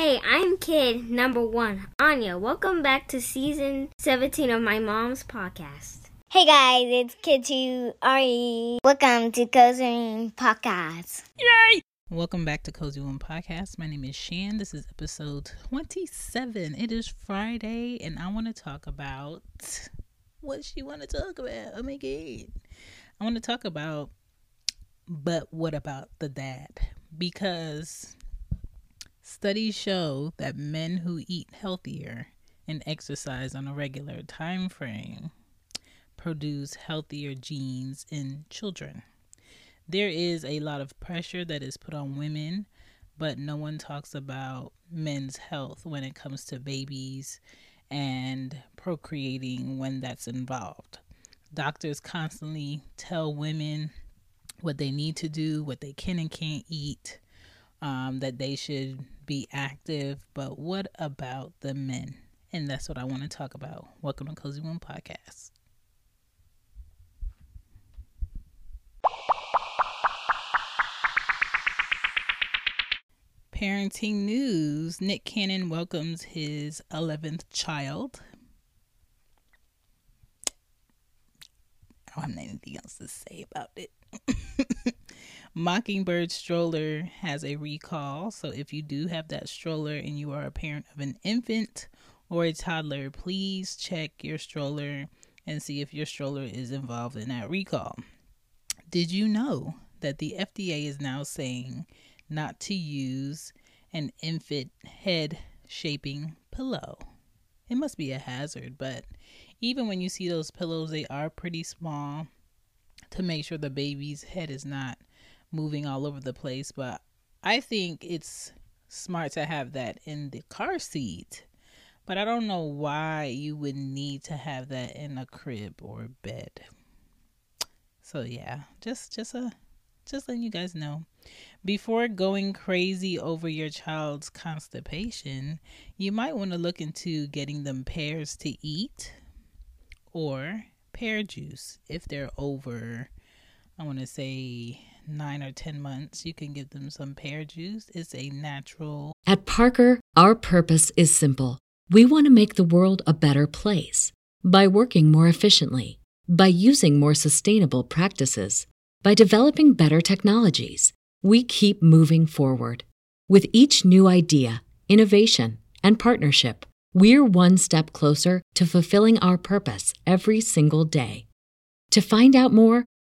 Hey, I'm kid number one, Anya. Welcome back to season 17 of my mom's podcast. Hey guys, it's Kid 2 Ari. Welcome to Cozy Podcast. Yay! Welcome back to Cozy Womb Podcast. My name is Shan. This is episode 27. It is Friday, and I want to talk about what she want to talk about. Oh my god. I want to talk about but what about the dad? Because Studies show that men who eat healthier and exercise on a regular time frame produce healthier genes in children. There is a lot of pressure that is put on women, but no one talks about men's health when it comes to babies and procreating when that's involved. Doctors constantly tell women what they need to do, what they can and can't eat, um, that they should be active, but what about the men? And that's what I want to talk about. Welcome to Cozy Womb Podcast. Parenting news Nick Cannon welcomes his 11th child. I don't have anything else to say about it. Mockingbird stroller has a recall. So if you do have that stroller and you are a parent of an infant or a toddler, please check your stroller and see if your stroller is involved in that recall. Did you know that the FDA is now saying not to use an infant head shaping pillow? It must be a hazard, but even when you see those pillows, they are pretty small to make sure the baby's head is not moving all over the place, but I think it's smart to have that in the car seat. But I don't know why you would need to have that in a crib or bed. So yeah, just just a just letting you guys know. Before going crazy over your child's constipation, you might want to look into getting them pears to eat or pear juice if they're over I want to say nine or 10 months, you can give them some pear juice. It's a natural. At Parker, our purpose is simple. We want to make the world a better place by working more efficiently, by using more sustainable practices, by developing better technologies. We keep moving forward. With each new idea, innovation, and partnership, we're one step closer to fulfilling our purpose every single day. To find out more,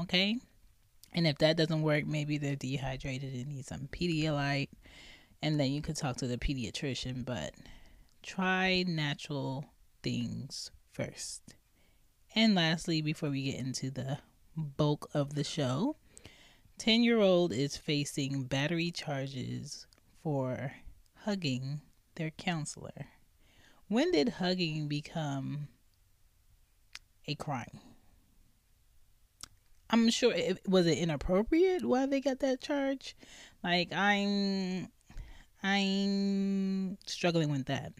Okay. And if that doesn't work, maybe they're dehydrated and need some Pedialyte. And then you could talk to the pediatrician, but try natural things first. And lastly, before we get into the bulk of the show, 10 year old is facing battery charges for hugging their counselor. When did hugging become a crime? I'm sure it was it inappropriate why they got that charge. Like I'm I'm struggling with that.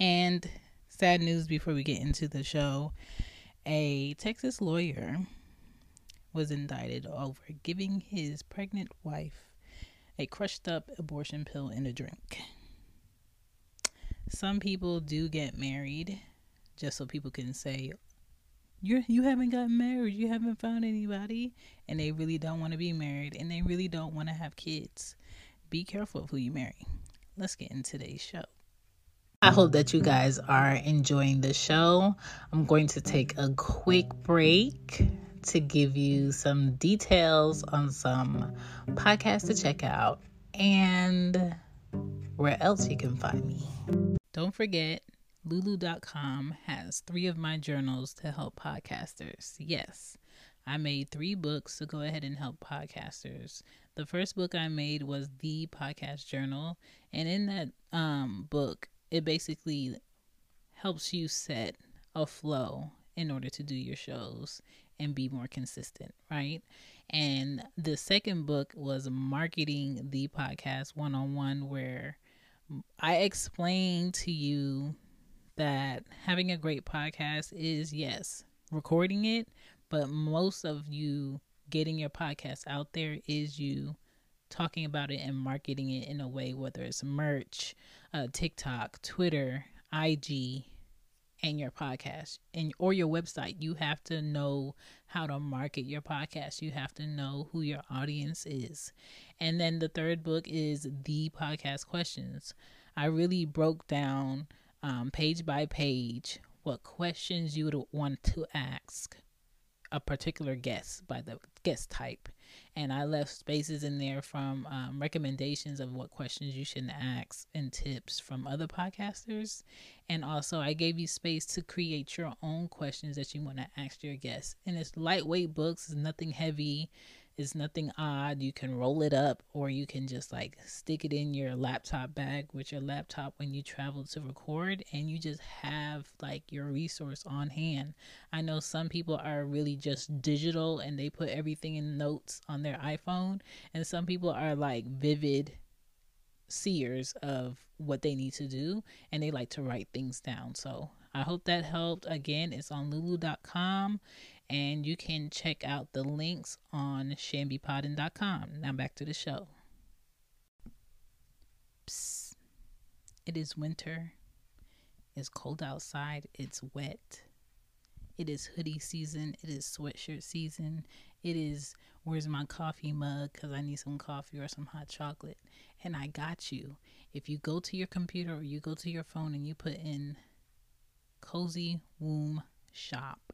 And sad news before we get into the show. A Texas lawyer was indicted over giving his pregnant wife a crushed up abortion pill in a drink. Some people do get married just so people can say, you you haven't gotten married, you haven't found anybody, and they really don't want to be married, and they really don't want to have kids. Be careful of who you marry. Let's get into today's show. I hope that you guys are enjoying the show. I'm going to take a quick break to give you some details on some podcasts to check out and where else you can find me. Don't forget Lulu.com has three of my journals to help podcasters. Yes, I made three books to go ahead and help podcasters. The first book I made was The Podcast Journal. And in that um, book, it basically helps you set a flow in order to do your shows and be more consistent, right? And the second book was Marketing the Podcast One on One, where I explained to you that having a great podcast is, yes, recording it, but most of you getting your podcast out there is you talking about it and marketing it in a way, whether it's merch, uh, TikTok, Twitter, IG, and your podcast and or your website. You have to know how to market your podcast. You have to know who your audience is. And then the third book is the podcast questions. I really broke down um, page by page what questions you would want to ask a particular guest by the guest type. And i left spaces in there from um, recommendations of what questions you should ask and tips from other podcasters. And also i gave you space to create your own questions that you want to ask your guests. And it's lightweight books it's nothing heavy it's nothing odd. You can roll it up or you can just like stick it in your laptop bag with your laptop when you travel to record and you just have like your resource on hand. I know some people are really just digital and they put everything in notes on their iPhone, and some people are like vivid seers of what they need to do and they like to write things down. So I hope that helped. Again, it's on lulu.com and you can check out the links on shambypodden.com. Now back to the show. Psst. It is winter. It's cold outside. It's wet. It is hoodie season. It is sweatshirt season. It is where's my coffee mug because I need some coffee or some hot chocolate. And I got you. If you go to your computer or you go to your phone and you put in Cozy Womb Shop,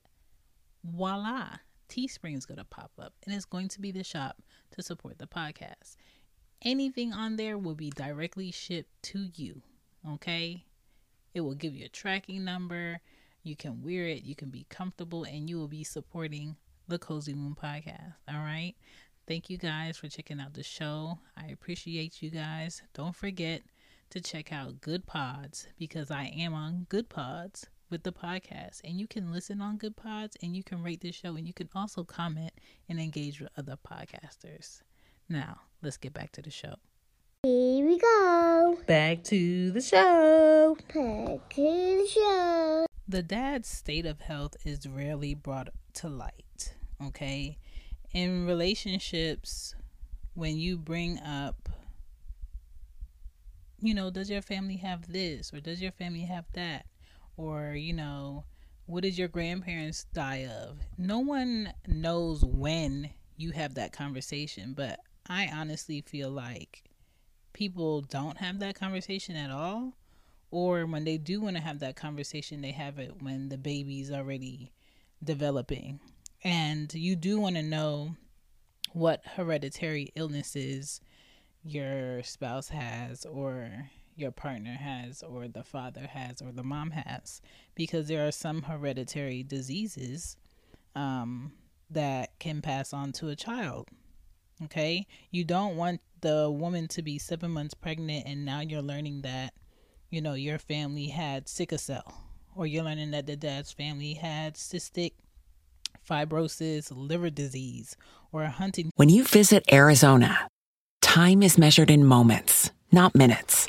voila, Teespring is going to pop up and it's going to be the shop to support the podcast. Anything on there will be directly shipped to you. Okay? It will give you a tracking number. You can wear it, you can be comfortable, and you will be supporting the Cozy Womb podcast. All right? Thank you guys for checking out the show. I appreciate you guys. Don't forget to check out Good Pods because I am on Good Pods with the podcast. And you can listen on Good Pods and you can rate the show and you can also comment and engage with other podcasters. Now, let's get back to the show. Here we go. Back to the show. Back to the show. The dad's state of health is rarely brought to light, okay? In relationships, when you bring up, you know, does your family have this or does your family have that? Or, you know, what did your grandparents die of? No one knows when you have that conversation, but I honestly feel like people don't have that conversation at all. Or when they do want to have that conversation, they have it when the baby's already developing. And you do want to know what hereditary illnesses your spouse has, or your partner has, or the father has, or the mom has, because there are some hereditary diseases um, that can pass on to a child. Okay, you don't want the woman to be seven months pregnant and now you're learning that, you know, your family had sickle cell, or you're learning that the dad's family had cystic fibrosis, liver disease, or a hunting. When you visit Arizona, time is measured in moments, not minutes.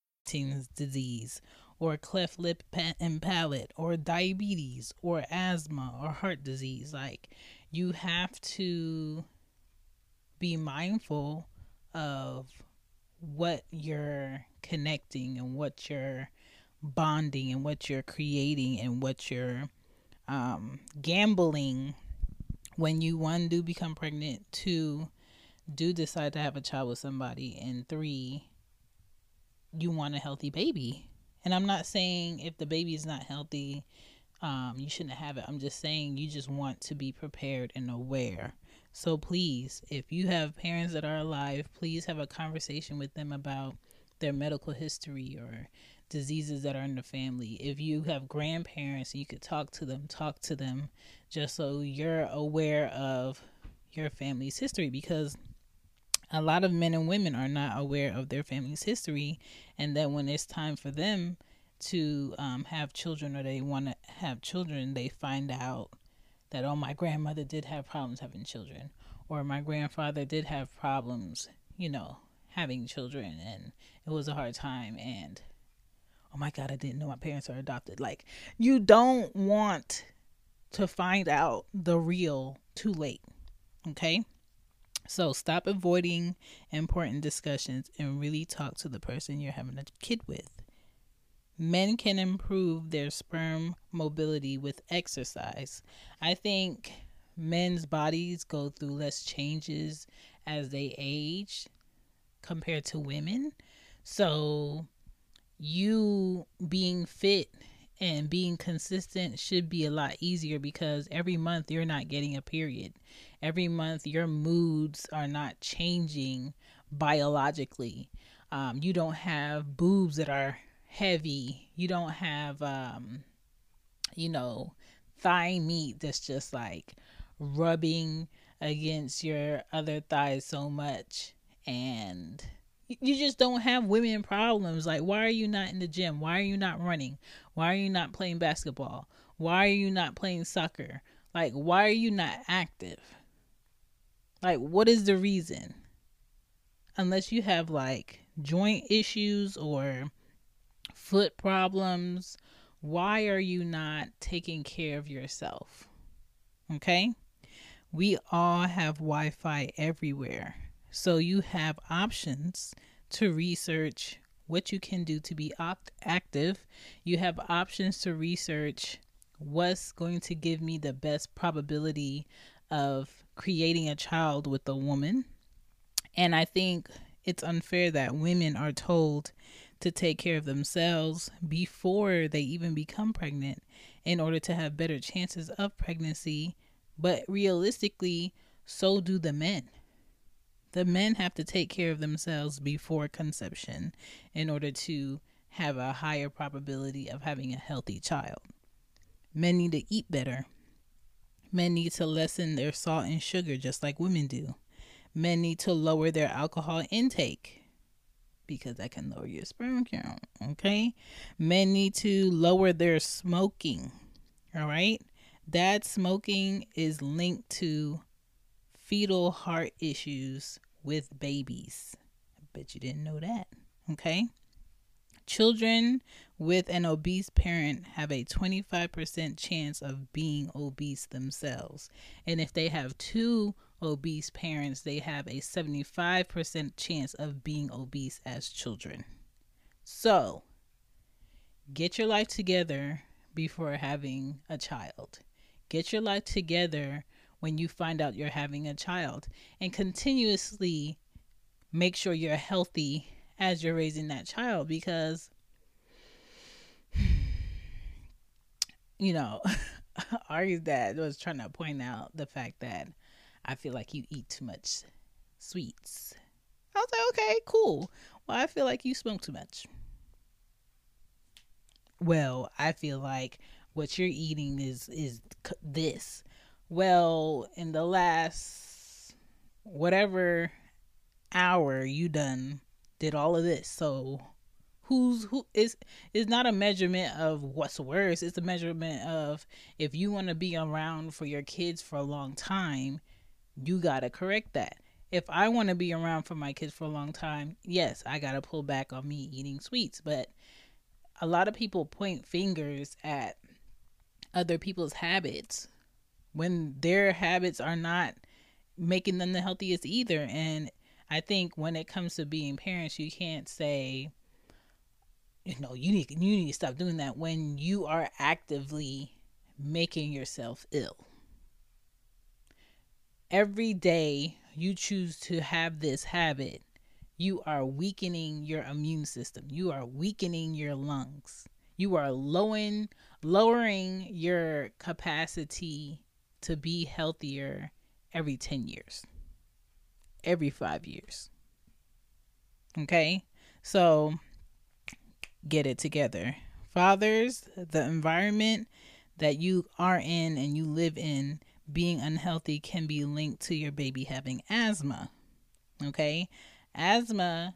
Disease or cleft lip and palate or diabetes or asthma or heart disease. Like you have to be mindful of what you're connecting and what you're bonding and what you're creating and what you're um, gambling when you one do become pregnant two do decide to have a child with somebody and three you want a healthy baby. And I'm not saying if the baby is not healthy, um, you shouldn't have it. I'm just saying you just want to be prepared and aware. So please, if you have parents that are alive, please have a conversation with them about their medical history or diseases that are in the family. If you have grandparents, you could talk to them, talk to them just so you're aware of your family's history because a lot of men and women are not aware of their family's history and that when it's time for them to um, have children or they want to have children they find out that oh my grandmother did have problems having children or my grandfather did have problems you know having children and it was a hard time and oh my god i didn't know my parents are adopted. Like you don't want to find out the real too late okay so stop avoiding important discussions and really talk to the person you're having a kid with. Men can improve their sperm mobility with exercise. I think men's bodies go through less changes as they age compared to women. So, you being fit and being consistent should be a lot easier because every month you're not getting a period every month your moods are not changing biologically. Um, you don't have boobs that are heavy. You don't have, um, you know, thigh meat that's just like rubbing against your other thighs so much. And you just don't have women problems. Like, why are you not in the gym? Why are you not running? Why are you not playing basketball? Why are you not playing soccer? Like, why are you not active? Like, what is the reason? Unless you have like joint issues or foot problems, why are you not taking care of yourself? Okay? We all have Wi Fi everywhere. So you have options to research what you can do to be opt- active. You have options to research what's going to give me the best probability of creating a child with a woman. And I think it's unfair that women are told to take care of themselves before they even become pregnant in order to have better chances of pregnancy. But realistically, so do the men. The men have to take care of themselves before conception in order to have a higher probability of having a healthy child. Men need to eat better Men need to lessen their salt and sugar just like women do. Men need to lower their alcohol intake because that can lower your sperm count. Okay. Men need to lower their smoking. All right. That smoking is linked to fetal heart issues with babies. I bet you didn't know that. Okay. Children with an obese parent have a 25% chance of being obese themselves. And if they have two obese parents, they have a 75% chance of being obese as children. So, get your life together before having a child. Get your life together when you find out you're having a child and continuously make sure you're healthy as you're raising that child because you know Ari's dad was trying to point out the fact that I feel like you eat too much sweets. I was like, okay, cool. Well, I feel like you smoke too much. well, I feel like what you're eating is is this. Well, in the last whatever hour you done did all of this. So who's who is is not a measurement of what's worse. It's a measurement of if you want to be around for your kids for a long time, you got to correct that. If I want to be around for my kids for a long time, yes, I got to pull back on me eating sweets, but a lot of people point fingers at other people's habits when their habits are not making them the healthiest either. And I think when it comes to being parents, you can't say, you know, you need you need to stop doing that when you are actively making yourself ill. Every day you choose to have this habit, you are weakening your immune system. You are weakening your lungs. You are lowering lowering your capacity to be healthier every 10 years. Every 5 years. Okay? So get it together. Fathers, the environment that you are in and you live in being unhealthy can be linked to your baby having asthma. Okay? Asthma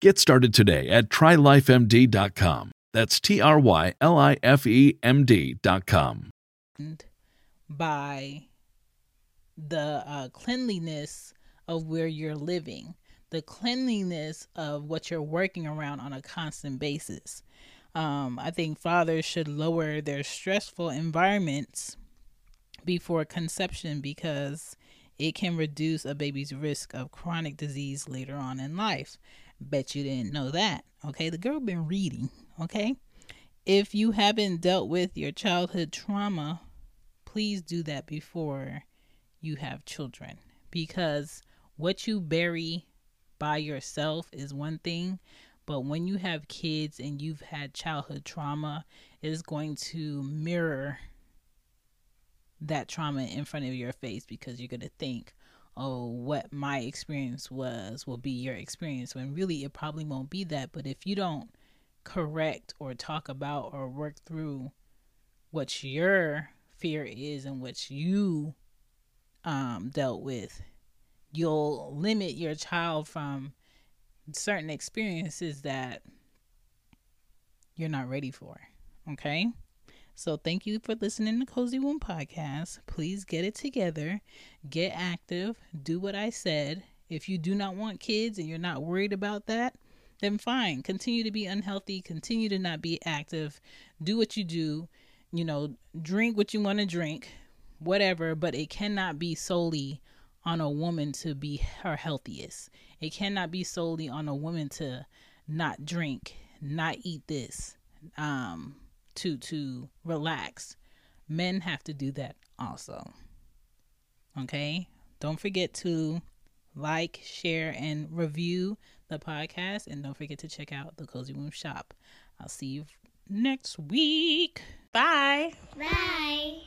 Get started today at trylifemd.com. That's T R Y L I F E M D.com. by the uh, cleanliness of where you're living, the cleanliness of what you're working around on a constant basis. Um, I think fathers should lower their stressful environments before conception because it can reduce a baby's risk of chronic disease later on in life. Bet you didn't know that. Okay, the girl been reading. Okay, if you haven't dealt with your childhood trauma, please do that before you have children because what you bury by yourself is one thing, but when you have kids and you've had childhood trauma, it is going to mirror that trauma in front of your face because you're going to think, oh, what my experience was will be your experience when really it probably won't be that. But if you don't correct or talk about or work through what your fear is and what you um, dealt with, you'll limit your child from certain experiences that you're not ready for. Okay? So thank you for listening to Cozy Womb Podcast. Please get it together, get active, do what I said. If you do not want kids and you're not worried about that, then fine. Continue to be unhealthy, continue to not be active, do what you do, you know, drink what you want to drink, whatever, but it cannot be solely on a woman to be her healthiest. It cannot be solely on a woman to not drink, not eat this, um, to to relax. Men have to do that also. Okay? Don't forget to like, share, and review the podcast. And don't forget to check out the Cozy Womb Shop. I'll see you next week. Bye. Bye.